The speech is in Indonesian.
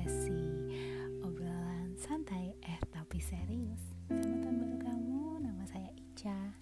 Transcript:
sesi obrolan santai eh tapi serius sama teman kamu. Nama saya Ica.